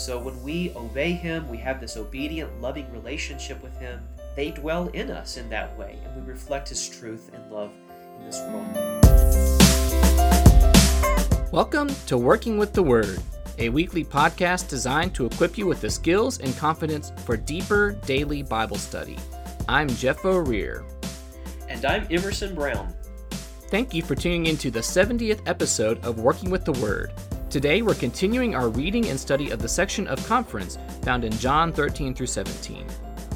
so when we obey Him, we have this obedient, loving relationship with Him. They dwell in us in that way, and we reflect His truth and love in this world. Welcome to Working with the Word, a weekly podcast designed to equip you with the skills and confidence for deeper daily Bible study. I'm Jeff O'Rear. And I'm Emerson Brown. Thank you for tuning into the 70th episode of Working with the Word. Today we're continuing our reading and study of the section of conference found in John 13 through 17.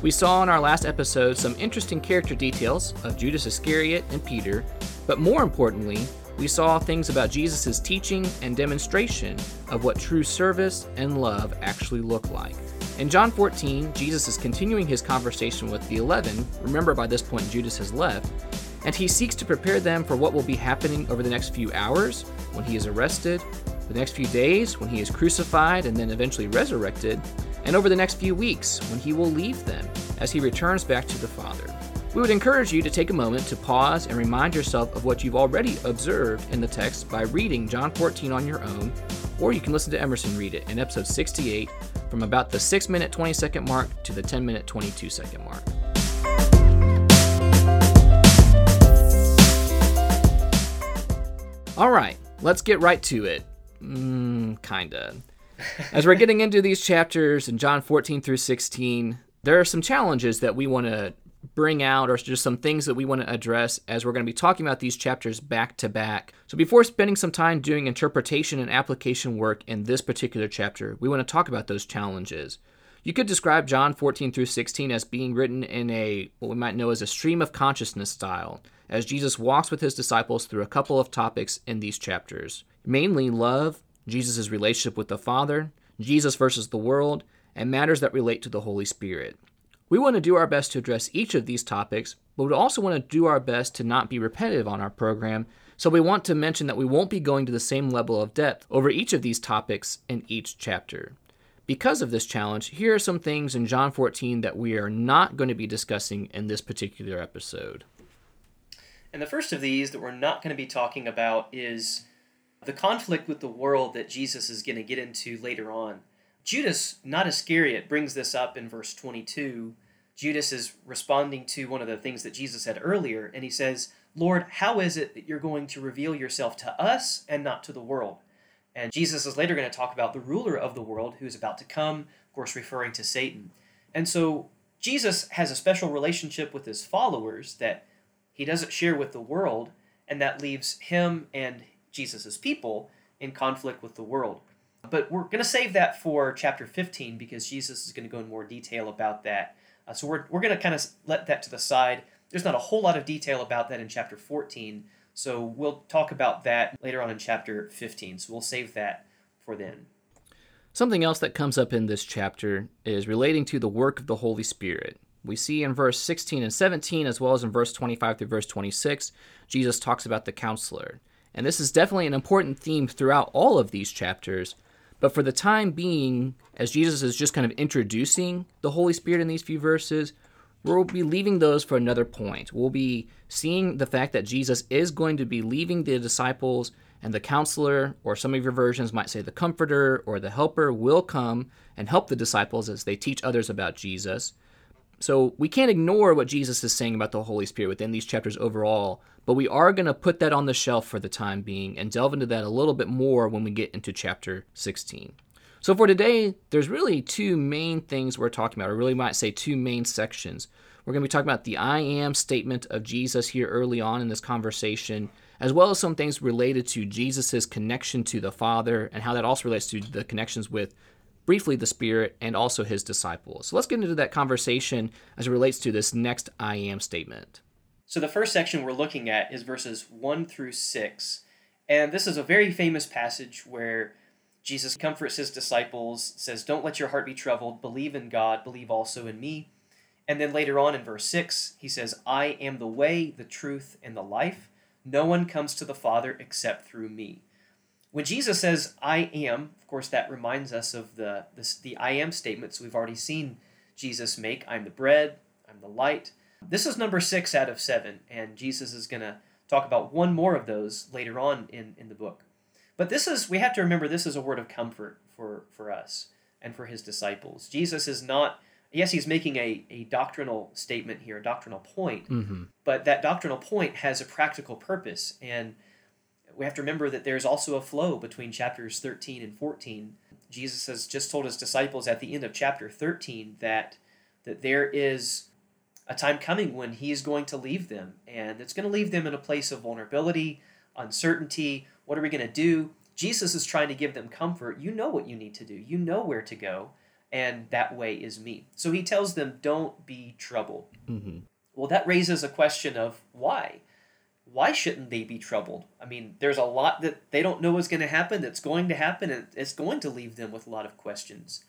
We saw in our last episode some interesting character details of Judas Iscariot and Peter, but more importantly, we saw things about Jesus' teaching and demonstration of what true service and love actually look like. In John 14, Jesus is continuing his conversation with the eleven. Remember, by this point, Judas has left and he seeks to prepare them for what will be happening over the next few hours when he is arrested, the next few days when he is crucified and then eventually resurrected, and over the next few weeks when he will leave them as he returns back to the Father. We would encourage you to take a moment to pause and remind yourself of what you've already observed in the text by reading John 14 on your own, or you can listen to Emerson read it in episode 68 from about the 6 minute 20 second mark to the 10 minute 22 second mark. All right, let's get right to it. Mm, kinda. As we're getting into these chapters in John 14 through 16, there are some challenges that we want to bring out, or just some things that we want to address as we're going to be talking about these chapters back to back. So, before spending some time doing interpretation and application work in this particular chapter, we want to talk about those challenges. You could describe John 14 through 16 as being written in a what we might know as a stream of consciousness style, as Jesus walks with his disciples through a couple of topics in these chapters. Mainly love, Jesus' relationship with the Father, Jesus versus the world, and matters that relate to the Holy Spirit. We want to do our best to address each of these topics, but we also want to do our best to not be repetitive on our program, so we want to mention that we won't be going to the same level of depth over each of these topics in each chapter. Because of this challenge, here are some things in John 14 that we are not going to be discussing in this particular episode. And the first of these that we're not going to be talking about is the conflict with the world that Jesus is going to get into later on. Judas, not Iscariot, brings this up in verse 22. Judas is responding to one of the things that Jesus said earlier, and he says, Lord, how is it that you're going to reveal yourself to us and not to the world? And Jesus is later going to talk about the ruler of the world who's about to come, of course, referring to Satan. And so Jesus has a special relationship with his followers that he doesn't share with the world, and that leaves him and Jesus' people in conflict with the world. But we're going to save that for chapter 15 because Jesus is going to go in more detail about that. Uh, so we're, we're going to kind of let that to the side. There's not a whole lot of detail about that in chapter 14, so we'll talk about that later on in chapter 15. So we'll save that for then. Something else that comes up in this chapter is relating to the work of the Holy Spirit. We see in verse 16 and 17, as well as in verse 25 through verse 26, Jesus talks about the counselor. And this is definitely an important theme throughout all of these chapters. But for the time being, as Jesus is just kind of introducing the Holy Spirit in these few verses, we'll be leaving those for another point. We'll be seeing the fact that Jesus is going to be leaving the disciples, and the counselor, or some of your versions might say the comforter or the helper, will come and help the disciples as they teach others about Jesus. So we can't ignore what Jesus is saying about the Holy Spirit within these chapters overall, but we are going to put that on the shelf for the time being and delve into that a little bit more when we get into chapter 16. So for today, there's really two main things we're talking about, or really might say two main sections. We're going to be talking about the I am statement of Jesus here early on in this conversation, as well as some things related to Jesus' connection to the Father and how that also relates to the connections with briefly the Spirit, and also his disciples. So let's get into that conversation as it relates to this next I am statement. So the first section we're looking at is verses 1 through 6. And this is a very famous passage where Jesus comforts his disciples, says, Don't let your heart be troubled, believe in God, believe also in me. And then later on in verse 6, he says, I am the way, the truth, and the life. No one comes to the Father except through me. When Jesus says, I am, of course, that reminds us of the, the, the I am statements we've already seen Jesus make I'm the bread, I'm the light. This is number six out of seven, and Jesus is going to talk about one more of those later on in, in the book. But this is, we have to remember, this is a word of comfort for, for us. and for his disciples. Jesus is not, yes, he's making a, a doctrinal statement here, a doctrinal point, Mm-hmm. but that doctrinal point has a practical purpose. And we have to remember that there's also a flow between chapters 13 and 14. Jesus has just told his disciples at the end of chapter 13 that, that there is a time coming when he is going to leave them, and it's going to leave them in a place of vulnerability, uncertainty. What are we going to do? Jesus is trying to give them comfort. You know what you need to do, you know where to go, and that way is me. So he tells them, Don't be troubled. Mm-hmm. Well, that raises a question of why? Why shouldn't they be troubled? I mean, there's a lot that they don't know is going to happen, that's going to happen, and it's going to leave them with a lot of questions.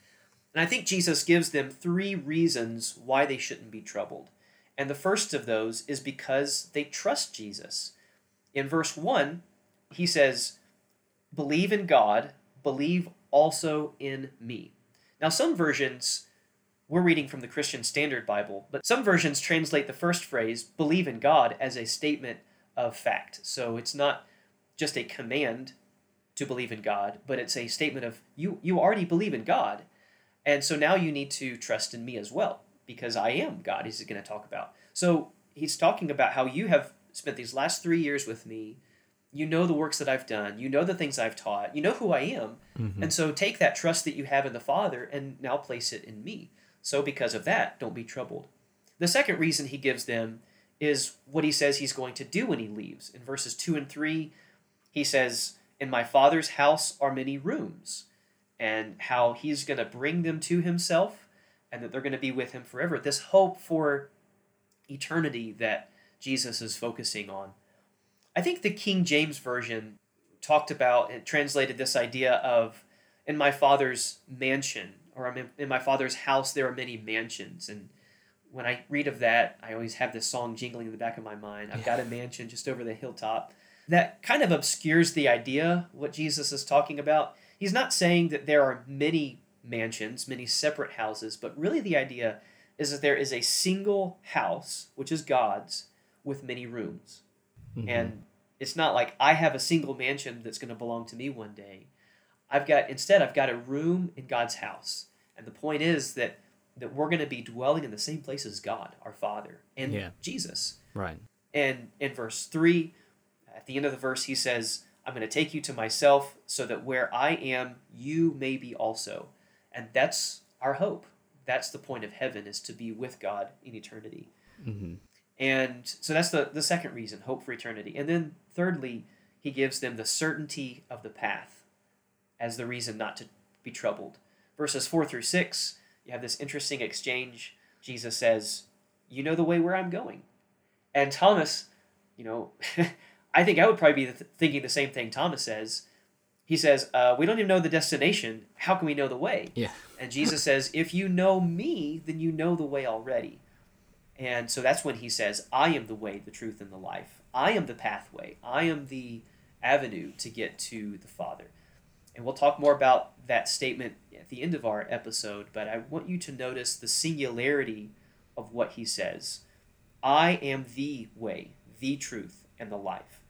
And I think Jesus gives them three reasons why they shouldn't be troubled. And the first of those is because they trust Jesus. In verse 1, he says, Believe in God, believe also in me. Now, some versions, we're reading from the Christian Standard Bible, but some versions translate the first phrase, believe in God, as a statement of fact. So it's not just a command to believe in God, but it's a statement of you, you already believe in God. And so now you need to trust in me as well, because I am God, he's going to talk about. So he's talking about how you have spent these last three years with me. You know the works that I've done. You know the things I've taught. You know who I am. Mm-hmm. And so take that trust that you have in the Father and now place it in me. So because of that, don't be troubled. The second reason he gives them is what he says he's going to do when he leaves. In verses 2 and 3, he says, In my Father's house are many rooms, and how he's going to bring them to himself and that they're going to be with him forever. This hope for eternity that Jesus is focusing on. I think the King James Version talked about and translated this idea of in my father's mansion or in, in my father's house there are many mansions and when I read of that I always have this song jingling in the back of my mind I've got a mansion just over the hilltop that kind of obscures the idea what Jesus is talking about he's not saying that there are many mansions many separate houses but really the idea is that there is a single house which is God's with many rooms Mhm. and it's not like I have a single mansion that's going to belong to me one day. I've got instead I've got a room in God's house. And the point is that that we're going to be dwelling in the same place as God, our Father, and Yeah. Jesus. right. And in verse 3, at the end of the verse he says, I'm going to take you to myself so that where I am you may be also. And that's our hope. That's the point of heaven is to be with God in eternity. Mm-hmm. And so that's the, the second reason, hope for eternity. And then thirdly, he gives them the certainty of the path as the reason not to be troubled. Verses 4 through 6, you have this interesting exchange. Jesus says, You know the way where I'm going. And Thomas, you know, I think I would probably be th- thinking the same thing Thomas says. He says, uh, We don't even know the destination. How can we know the way? Yeah. And Jesus says, If you know me, then you know the way already. And so that's when he says, I am the way, the truth, and the life. I am the pathway. I am the avenue to get to the Father. And we'll talk more about that statement at the end of our episode, but I want you to notice the singularity of what he says. I am the way, the truth, and the life.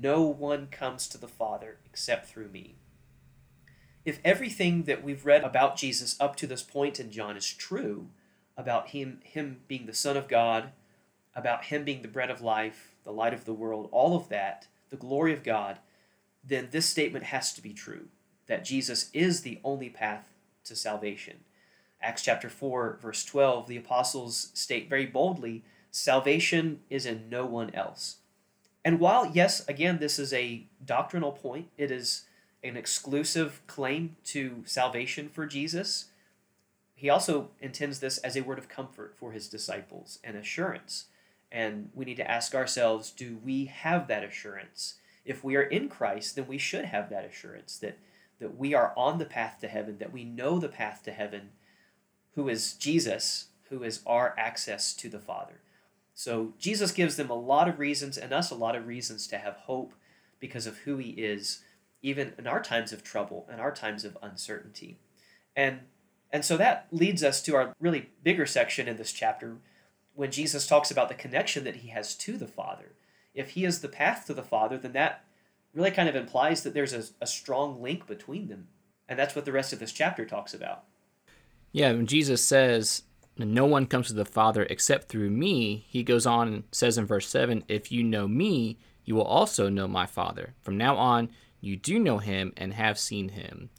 No one comes to the Father except through me. If everything that we've read about Jesus up to this point in John is true, about him him being the son of god about him being the bread of life the light of the world all of that the glory of god then this statement has to be true that jesus is the only path to salvation acts chapter 4 verse 12 the apostles state very boldly salvation is in no one else and while yes again this is a doctrinal point it is an exclusive claim to salvation for jesus he also intends this as a word of comfort for his disciples and assurance. And we need to ask ourselves do we have that assurance? If we are in Christ, then we should have that assurance that, that we are on the path to heaven, that we know the path to heaven, who is Jesus, who is our access to the Father. So Jesus gives them a lot of reasons and us a lot of reasons to have hope because of who he is, even in our times of trouble and our times of uncertainty. And and so that leads us to our really bigger section in this chapter when Jesus talks about the connection that he has to the Father. If he is the path to the Father, then that really kind of implies that there's a, a strong link between them. And that's what the rest of this chapter talks about. Yeah, when Jesus says, No one comes to the Father except through me, he goes on and says in verse 7 If you know me, you will also know my Father. From now on, you do know him and have seen him.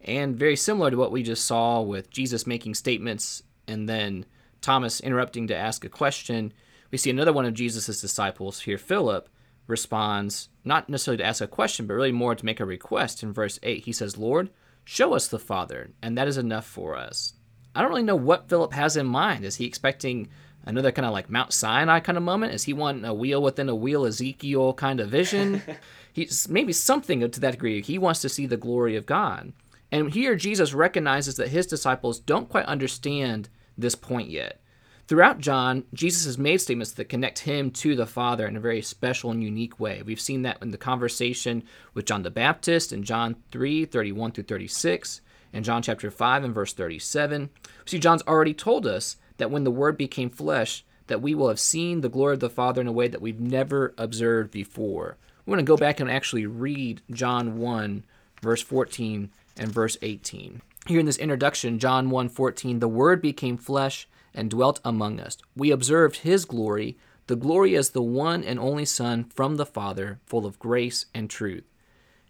And very similar to what we just saw with Jesus making statements and then Thomas interrupting to ask a question, we see another one of Jesus' disciples here, Philip, responds not necessarily to ask a question, but really more to make a request. In verse 8, he says, Lord, show us the Father, and that is enough for us. I don't really know what Philip has in mind. Is he expecting another kind of like Mount Sinai kind of moment? Is he wanting a wheel within a wheel Ezekiel kind of vision? He's maybe something to that degree. He wants to see the glory of God. And here Jesus recognizes that his disciples don't quite understand this point yet. Throughout John, Jesus has made statements that connect him to the Father in a very special and unique way. We've seen that in the conversation with John the Baptist in John 3 31 through 36, and John chapter 5 and verse 37. See, John's already told us that when the Word became flesh, that we will have seen the glory of the Father in a way that we've never observed before. We want to go back and actually read John 1, verse 14 and verse 18. Here in this introduction, John 1 14, the Word became flesh and dwelt among us. We observed his glory, the glory as the one and only Son from the Father, full of grace and truth.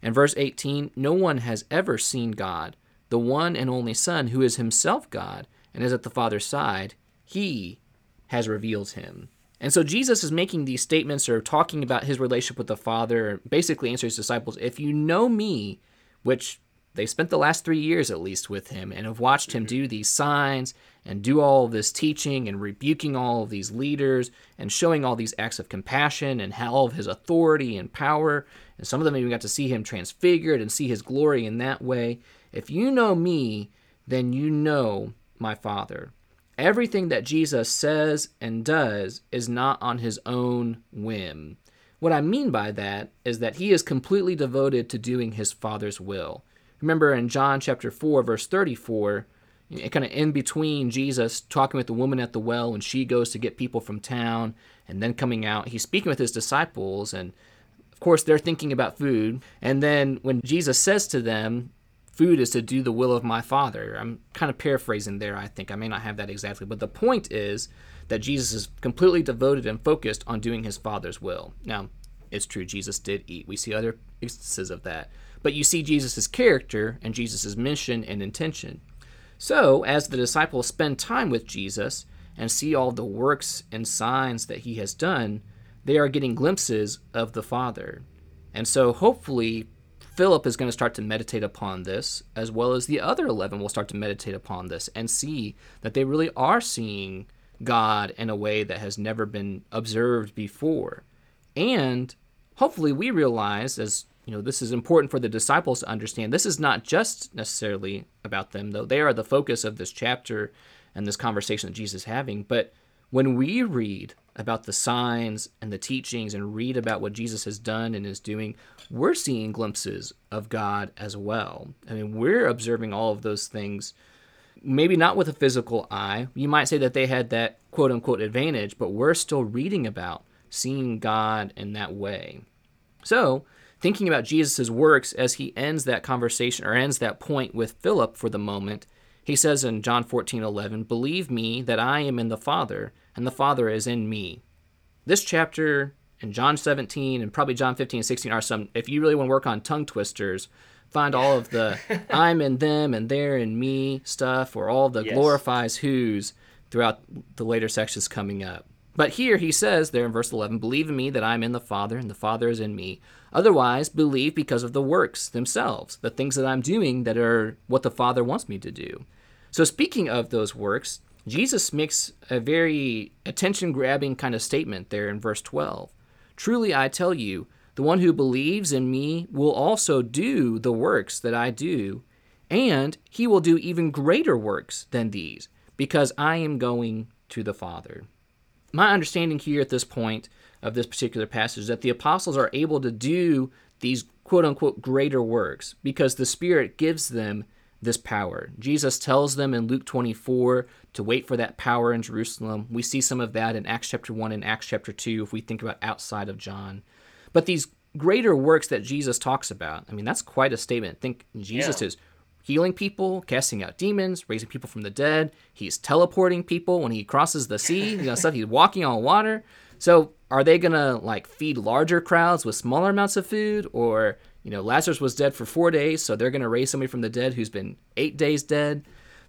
And verse 18 No one has ever seen God, the one and only Son, who is himself God and is at the Father's side. He has revealed him. And so Jesus is making these statements or talking about his relationship with the Father, basically answering his disciples, If you know me, which they spent the last three years at least with him and have watched him mm-hmm. do these signs and do all of this teaching and rebuking all of these leaders and showing all these acts of compassion and all of his authority and power. And some of them even got to see him transfigured and see his glory in that way. If you know me, then you know my Father. Everything that Jesus says and does is not on his own whim. What I mean by that is that he is completely devoted to doing his Father's will. Remember in John chapter 4, verse 34, kind of in between Jesus talking with the woman at the well when she goes to get people from town and then coming out, he's speaking with his disciples. And of course, they're thinking about food. And then when Jesus says to them, Food is to do the will of my Father. I'm kind of paraphrasing there, I think. I may not have that exactly. But the point is that Jesus is completely devoted and focused on doing his Father's will. Now, it's true, Jesus did eat. We see other instances of that. But you see Jesus' character and Jesus' mission and intention. So, as the disciples spend time with Jesus and see all the works and signs that he has done, they are getting glimpses of the Father. And so, hopefully, Philip is going to start to meditate upon this, as well as the other 11 will start to meditate upon this and see that they really are seeing God in a way that has never been observed before. And hopefully, we realize, as you know, this is important for the disciples to understand. This is not just necessarily about them, though they are the focus of this chapter and this conversation that Jesus is having. But when we read about the signs and the teachings and read about what Jesus has done and is doing, we're seeing glimpses of God as well. I mean, we're observing all of those things, maybe not with a physical eye. You might say that they had that quote unquote advantage, but we're still reading about seeing God in that way. So, thinking about Jesus' works as he ends that conversation or ends that point with Philip for the moment, he says in John 14 11, Believe me that I am in the Father, and the Father is in me. This chapter and John 17 and probably John 15 and 16 are some, if you really want to work on tongue twisters, find all of the I'm in them and they're in me stuff or all the yes. glorifies who's throughout the later sections coming up. But here he says there in verse 11, Believe in me that I'm in the Father and the Father is in me. Otherwise, believe because of the works themselves, the things that I'm doing that are what the Father wants me to do. So, speaking of those works, Jesus makes a very attention grabbing kind of statement there in verse 12. Truly, I tell you, the one who believes in me will also do the works that I do, and he will do even greater works than these, because I am going to the Father. My understanding here at this point of this particular passage is that the apostles are able to do these quote unquote greater works because the Spirit gives them this power. Jesus tells them in Luke 24 to wait for that power in Jerusalem. We see some of that in Acts chapter 1 and Acts chapter 2 if we think about outside of John. But these greater works that Jesus talks about, I mean, that's quite a statement. Think Jesus yeah. is healing people, casting out demons, raising people from the dead. He's teleporting people when he crosses the sea. You know, stuff. He's walking on water. So are they gonna like feed larger crowds with smaller amounts of food, or you know, Lazarus was dead for four days, so they're gonna raise somebody from the dead who's been eight days dead?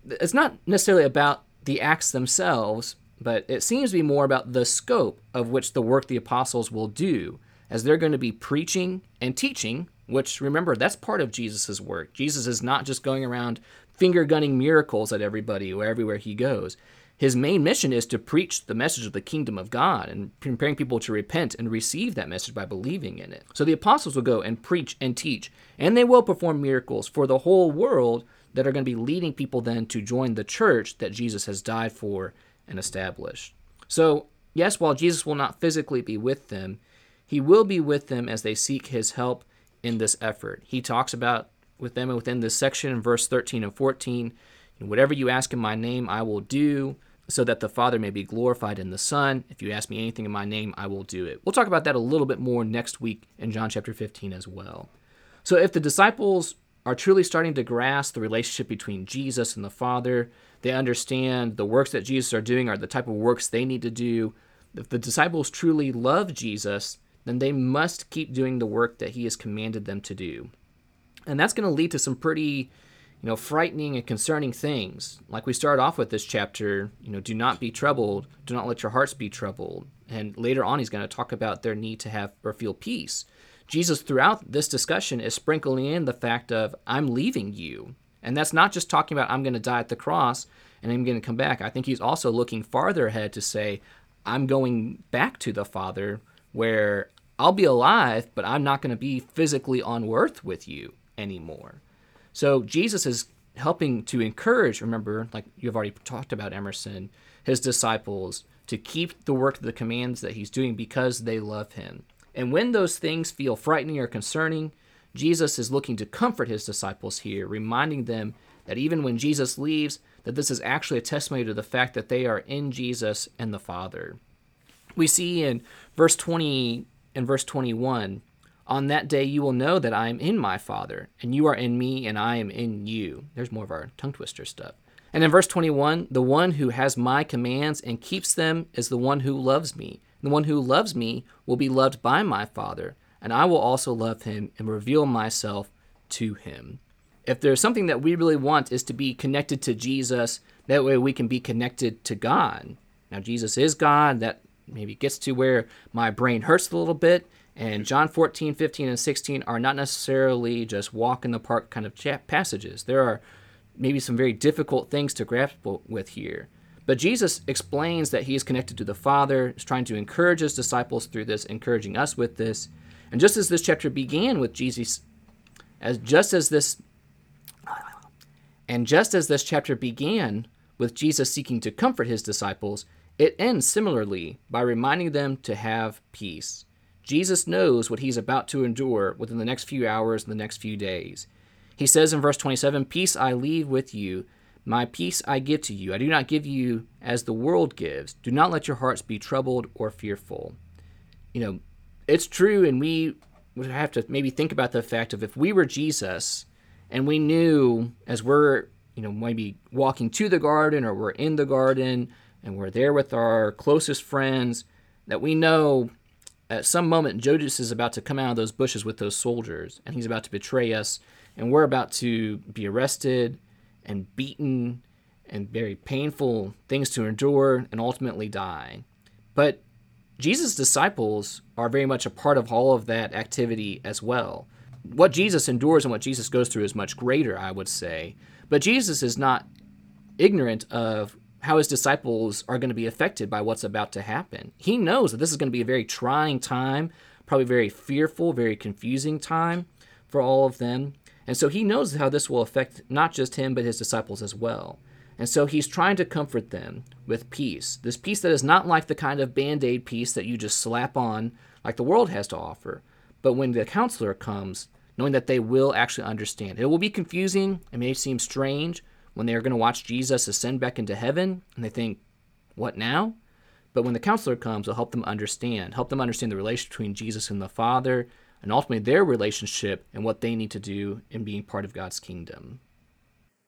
It's not necessarily about the acts themselves, but it seems to be more about the scope of which the work the apostles will do, as they're going to be preaching and teaching which remember that's part of Jesus' work. Jesus is not just going around finger gunning miracles at everybody or everywhere he goes. His main mission is to preach the message of the kingdom of God and preparing people to repent and receive that message by believing in it. So the apostles will go and preach and teach, and they will perform miracles for the whole world that are going to be leading people then to join the church that Jesus has died for and established. So, yes, while Jesus will not physically be with them, he will be with them as they seek his help in this effort. He talks about with them within this section in verse 13 and 14 whatever you ask in my name, I will do, so that the Father may be glorified in the Son. If you ask me anything in my name, I will do it. We'll talk about that a little bit more next week in John chapter 15 as well. So, if the disciples are truly starting to grasp the relationship between Jesus and the Father, they understand the works that Jesus are doing are the type of works they need to do. If the disciples truly love Jesus, then they must keep doing the work that he has commanded them to do. And that's going to lead to some pretty, you know, frightening and concerning things. Like we start off with this chapter, you know, do not be troubled, do not let your hearts be troubled. And later on he's going to talk about their need to have or feel peace. Jesus throughout this discussion is sprinkling in the fact of I'm leaving you. And that's not just talking about I'm going to die at the cross and I'm going to come back. I think he's also looking farther ahead to say I'm going back to the Father where I'll be alive, but I'm not going to be physically on earth with you anymore. So Jesus is helping to encourage, remember, like you've already talked about Emerson, his disciples to keep the work of the commands that he's doing because they love him. And when those things feel frightening or concerning, Jesus is looking to comfort his disciples here, reminding them that even when Jesus leaves, that this is actually a testimony to the fact that they are in Jesus and the Father. We see in verse 20 and verse 21 On that day you will know that I am in my Father, and you are in me, and I am in you. There's more of our tongue twister stuff. And in verse 21, the one who has my commands and keeps them is the one who loves me. The one who loves me will be loved by my Father, and I will also love him and reveal myself to him. If there's something that we really want is to be connected to Jesus, that way we can be connected to God. Now Jesus is God, that maybe gets to where my brain hurts a little bit. And John 14, 15, and 16 are not necessarily just walk in the park kind of passages. There are maybe some very difficult things to grapple with here. But Jesus explains that he is connected to the Father, is trying to encourage his disciples through this, encouraging us with this. And just as this chapter began with Jesus, as just as this, and just as this chapter began with Jesus seeking to comfort his disciples, it ends similarly by reminding them to have peace. Jesus knows what he's about to endure within the next few hours and the next few days. He says in verse 27 Peace I leave with you, my peace I give to you. I do not give you as the world gives. Do not let your hearts be troubled or fearful. You know, it's true, and we would have to maybe think about the fact of if we were Jesus and we knew as we're, you know, maybe walking to the garden or we're in the garden and we're there with our closest friends that we know at some moment Judas is about to come out of those bushes with those soldiers and he's about to betray us and we're about to be arrested and beaten and very painful things to endure and ultimately die. But Jesus' disciples are very much a part of all of that activity as well. What Jesus endures and what Jesus goes through is much greater, I would say. But Jesus is not ignorant of how his disciples are going to be affected by what's about to happen. He knows that this is going to be a very trying time, probably very fearful, very confusing time for all of them. And so he knows how this will affect not just him, but his disciples as well. And so he's trying to comfort them with peace. This peace that is not like the kind of band aid peace that you just slap on, like the world has to offer. But when the counselor comes, knowing that they will actually understand. It will be confusing, it may seem strange, when they are going to watch Jesus ascend back into heaven and they think, what now? But when the counselor comes, it'll help them understand, help them understand the relationship between Jesus and the Father, and ultimately their relationship and what they need to do in being part of God's kingdom.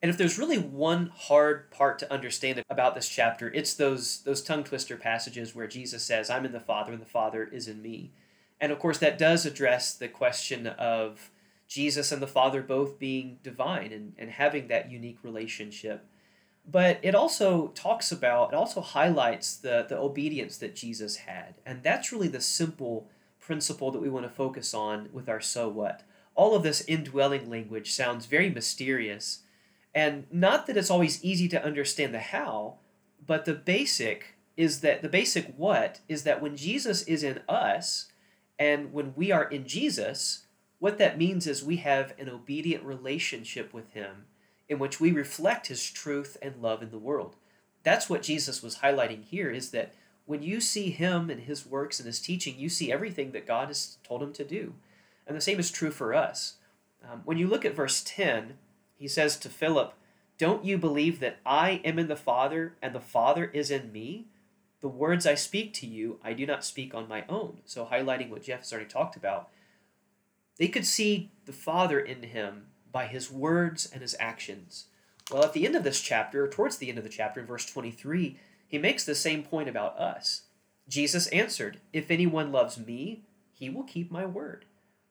And if there's really one hard part to understand about this chapter, it's those those tongue twister passages where Jesus says, "I'm in the Father and the Father is in me." And of course that does address the question of Jesus and the Father both being divine and, and having that unique relationship. But it also talks about, it also highlights the, the obedience that Jesus had. And that's really the simple principle that we want to focus on with our so what. All of this indwelling language sounds very mysterious. And not that it's always easy to understand the how, but the basic is that the basic what is that when Jesus is in us and when we are in Jesus, what that means is we have an obedient relationship with Him in which we reflect His truth and love in the world. That's what Jesus was highlighting here is that when you see Him and His works and His teaching, you see everything that God has told Him to do. And the same is true for us. Um, when you look at verse 10, he says to Philip, Don't you believe that I am in the Father and the Father is in me? The words I speak to you, I do not speak on my own. So, highlighting what Jeff has already talked about they could see the Father in him by his words and his actions. Well, at the end of this chapter, towards the end of the chapter, in verse 23, he makes the same point about us. Jesus answered, If anyone loves me, he will keep my word.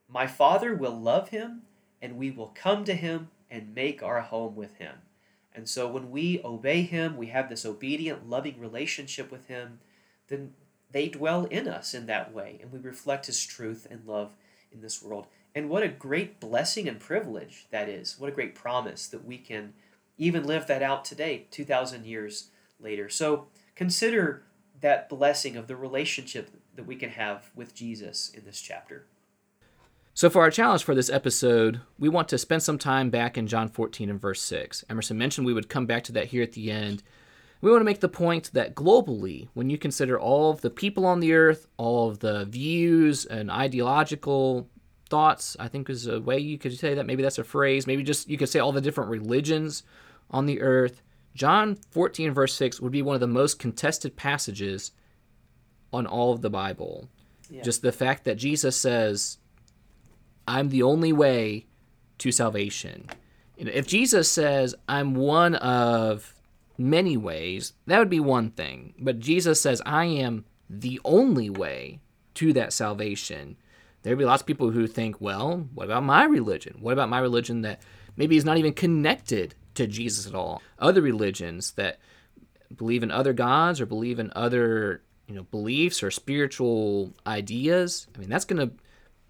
My Father will love him, and we will come to him and make our home with him. And so when we obey him, we have this obedient, loving relationship with him, then they dwell in us in that way, and we reflect his truth and love in this world. And what a great blessing and privilege that is. What a great promise that we can even live that out today, 2,000 years later. So consider that blessing of the relationship that we can have with Jesus in this chapter. So, for our challenge for this episode, we want to spend some time back in John 14 and verse 6. Emerson mentioned we would come back to that here at the end. We want to make the point that globally, when you consider all of the people on the earth, all of the views and ideological thoughts, I think is a way you could say that. Maybe that's a phrase. Maybe just you could say all the different religions on the earth. John 14, verse 6 would be one of the most contested passages on all of the Bible. Yeah. Just the fact that Jesus says, I'm the only way to salvation. If Jesus says, I'm one of many ways, that would be one thing. But Jesus says, I am the only way to that salvation. There'd be lots of people who think, well, what about my religion? What about my religion that maybe is not even connected to Jesus at all? Other religions that believe in other gods or believe in other you know beliefs or spiritual ideas. I mean, that's going to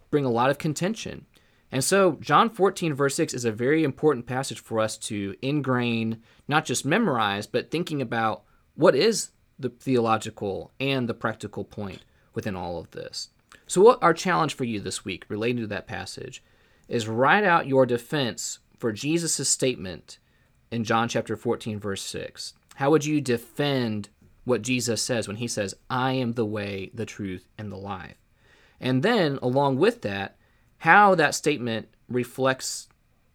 bring a lot of contention. And so, John 14, verse 6 is a very important passage for us to ingrain, not just memorize, but thinking about what is the theological and the practical point within all of this. So, what our challenge for you this week relating to that passage is write out your defense for Jesus' statement in John chapter 14, verse 6. How would you defend what Jesus says when he says, I am the way, the truth, and the life? And then, along with that, how that statement reflects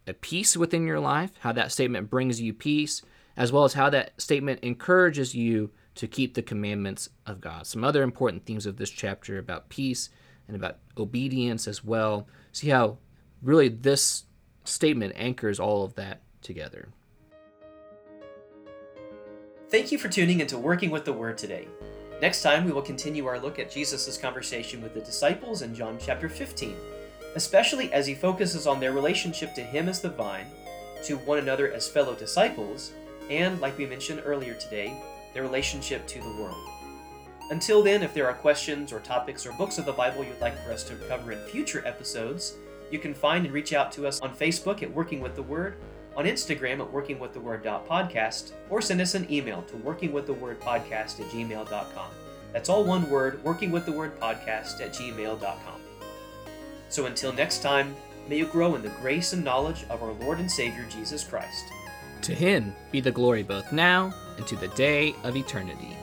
a peace within your life, how that statement brings you peace, as well as how that statement encourages you to keep the commandments of God. Some other important themes of this chapter about peace and about obedience as well. See how really this statement anchors all of that together. Thank you for tuning into Working with the Word today. Next time, we will continue our look at Jesus' conversation with the disciples in John chapter 15, especially as he focuses on their relationship to him as the vine, to one another as fellow disciples, and, like we mentioned earlier today, their relationship to the world. Until then, if there are questions or topics or books of the Bible you'd like for us to cover in future episodes, you can find and reach out to us on Facebook at Working with the Word, on Instagram at workingwiththeword.podcast, or send us an email to workingwiththewordpodcast at gmail.com. That's all one word, workingwiththewordpodcast at gmail.com. So until next time, may you grow in the grace and knowledge of our Lord and Savior Jesus Christ. To him be the glory both now and to the day of eternity.